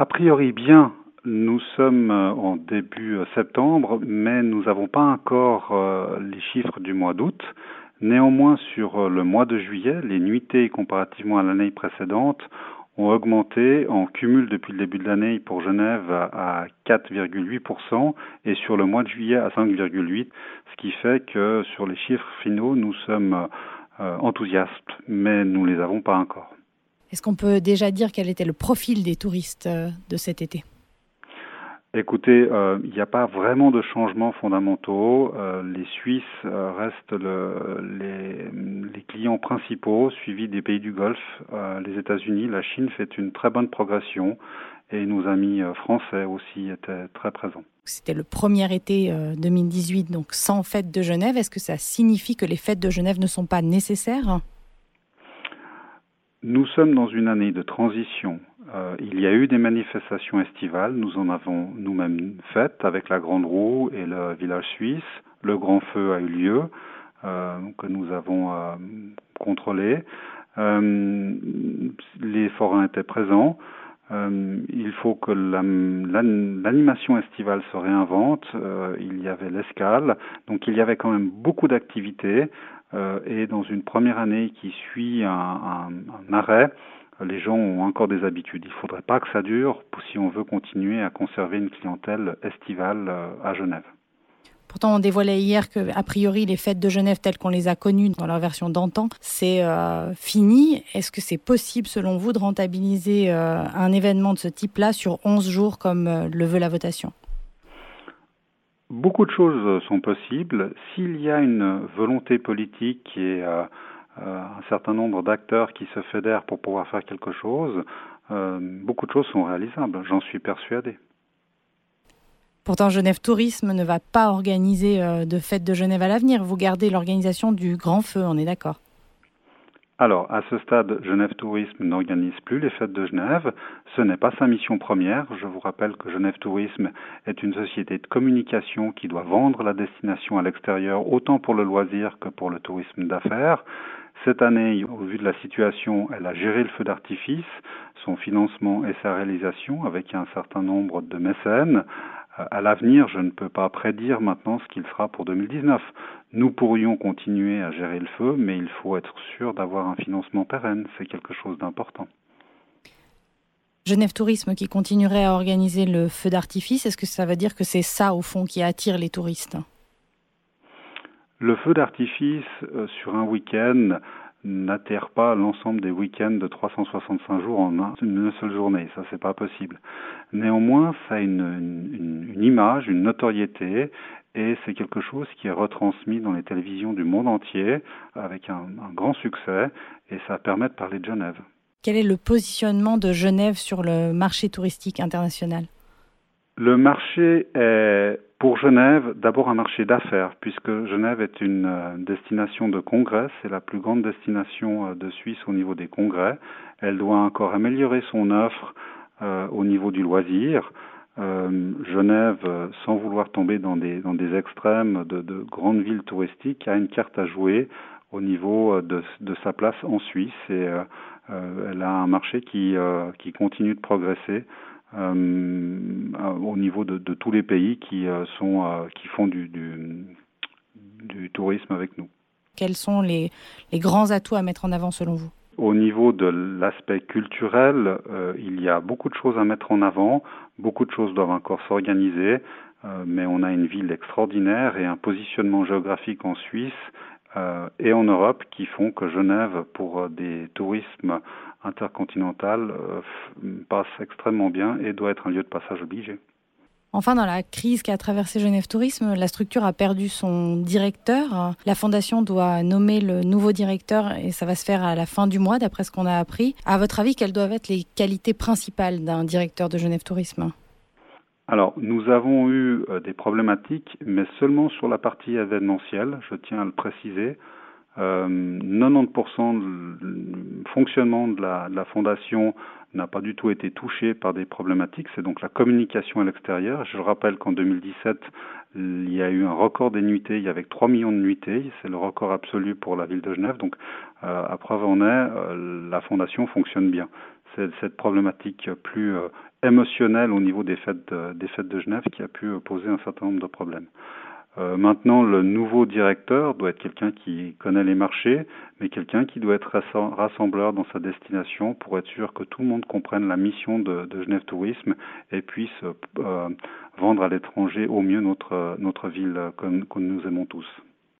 A priori bien. Nous sommes euh, en début euh, septembre, mais nous n'avons pas encore euh, les chiffres du mois d'août. Néanmoins, sur le mois de juillet, les nuitées comparativement à l'année précédente ont augmenté en cumul depuis le début de l'année pour Genève à 4,8% et sur le mois de juillet à 5,8%, ce qui fait que sur les chiffres finaux, nous sommes enthousiastes, mais nous ne les avons pas encore. Est-ce qu'on peut déjà dire quel était le profil des touristes de cet été? Écoutez, euh, il n'y a pas vraiment de changements fondamentaux. Euh, les Suisses euh, restent le, les, les, clients principaux, suivis des pays du Golfe, les États-Unis. La Chine fait une très bonne progression et nos amis français aussi étaient très présents. C'était le premier été 2018, donc sans fête de Genève. Est-ce que ça signifie que les fêtes de Genève ne sont pas nécessaires? Nous sommes dans une année de transition euh, il y a eu des manifestations estivales, nous en avons nous-mêmes faites avec la Grande Roue et le village suisse. Le Grand Feu a eu lieu, euh, que nous avons euh, contrôlé. Les forains étaient présents. Euh, il faut que l'animation estivale se réinvente. il y avait l'escale, donc il y avait quand même beaucoup d'activités. et dans une première année qui suit un, un, un arrêt, les gens ont encore des habitudes. Il ne faudrait pas que ça dure si on veut continuer à conserver une clientèle estivale euh, à Genève. Pourtant, on dévoilait hier que, a priori, les fêtes de Genève telles qu'on les a connues dans leur version d'antan, c'est euh, fini. Est-ce que c'est possible, selon vous, de rentabiliser euh, un événement de ce type-là sur 11 jours comme le veut la votation? Beaucoup de choses sont possibles. S'il y a une volonté politique et euh, un certain nombre d'acteurs qui se fédèrent pour pouvoir faire quelque chose, euh, beaucoup de choses sont réalisables, j'en suis persuadé. Pourtant, Genève Tourisme ne va pas organiser euh, de fête de Genève à l'avenir. Vous gardez l'organisation du Grand Feu, on est d'accord alors, à ce stade, Genève Tourisme n'organise plus les fêtes de Genève. Ce n'est pas sa mission première. Je vous rappelle que Genève Tourisme est une société de communication qui doit vendre la destination à l'extérieur, autant pour le loisir que pour le tourisme d'affaires. Cette année, au vu de la situation, elle a géré le feu d'artifice, son financement et sa réalisation avec un certain nombre de mécènes. À l'avenir, je ne peux pas prédire maintenant ce qu'il sera pour 2019. Nous pourrions continuer à gérer le feu, mais il faut être sûr d'avoir un financement pérenne. C'est quelque chose d'important. Genève Tourisme qui continuerait à organiser le feu d'artifice, est-ce que ça veut dire que c'est ça, au fond, qui attire les touristes? Le feu d'artifice euh, sur un week-end n'atterre pas l'ensemble des week-ends de 365 jours en une seule journée. Ça, c'est pas possible. Néanmoins, ça a une, une, une image, une notoriété, et c'est quelque chose qui est retransmis dans les télévisions du monde entier avec un, un grand succès, et ça permet de parler de Genève. Quel est le positionnement de Genève sur le marché touristique international? Le marché est pour Genève, d'abord un marché d'affaires, puisque Genève est une euh, destination de congrès, c'est la plus grande destination euh, de Suisse au niveau des congrès. Elle doit encore améliorer son offre euh, au niveau du loisir. Genève, sans vouloir tomber dans des, dans des extrêmes de, de, grandes villes touristiques, a une carte à jouer au niveau de, de sa place en Suisse et elle a un marché qui, qui continue de progresser euh, au niveau de, de, tous les pays qui, euh, sont, euh, qui font du, du, du, tourisme avec nous. Quels sont les, les, grands atouts à mettre en avant selon vous? Au niveau de l'aspect culturel, euh, il y a beaucoup de choses à mettre en avant, beaucoup de choses doivent encore s'organiser, euh, mais on a une ville extraordinaire et un positionnement géographique en Suisse euh, et en Europe qui font que Genève, pour des tourismes intercontinental euh, passe extrêmement bien et doit être un lieu de passage obligé. Enfin, dans la crise qui a traversé Genève Tourisme, la structure a perdu son directeur. La fondation doit nommer le nouveau directeur et ça va se faire à la fin du mois, d'après ce qu'on a appris. À votre avis, quelles doivent être les qualités principales d'un directeur de Genève Tourisme? Alors, nous avons eu euh, des problématiques, mais seulement sur la partie événementielle, je tiens à le préciser. Euh, 90% du fonctionnement de la, fondation n'a pas du tout été touché par des problématiques. C'est donc la communication à l'extérieur. Je rappelle qu'en 2017, il y a eu un record des nuitées. Il y avait 3 millions de nuitées. C'est le record absolu pour la ville de Genève. Donc, euh, à preuve en est, euh, la fondation fonctionne bien. cette problématique plus émotionnelle au niveau des fêtes de Genève qui a pu poser un certain nombre de problèmes. Euh, maintenant, le nouveau directeur doit être quelqu'un qui connaît les marchés, mais quelqu'un qui doit être rassembleur dans sa destination pour être sûr que tout le monde comprenne la mission de, Genève Tourisme et puisse euh, vendre à l'étranger au mieux notre, notre ville que, que nous aimons tous.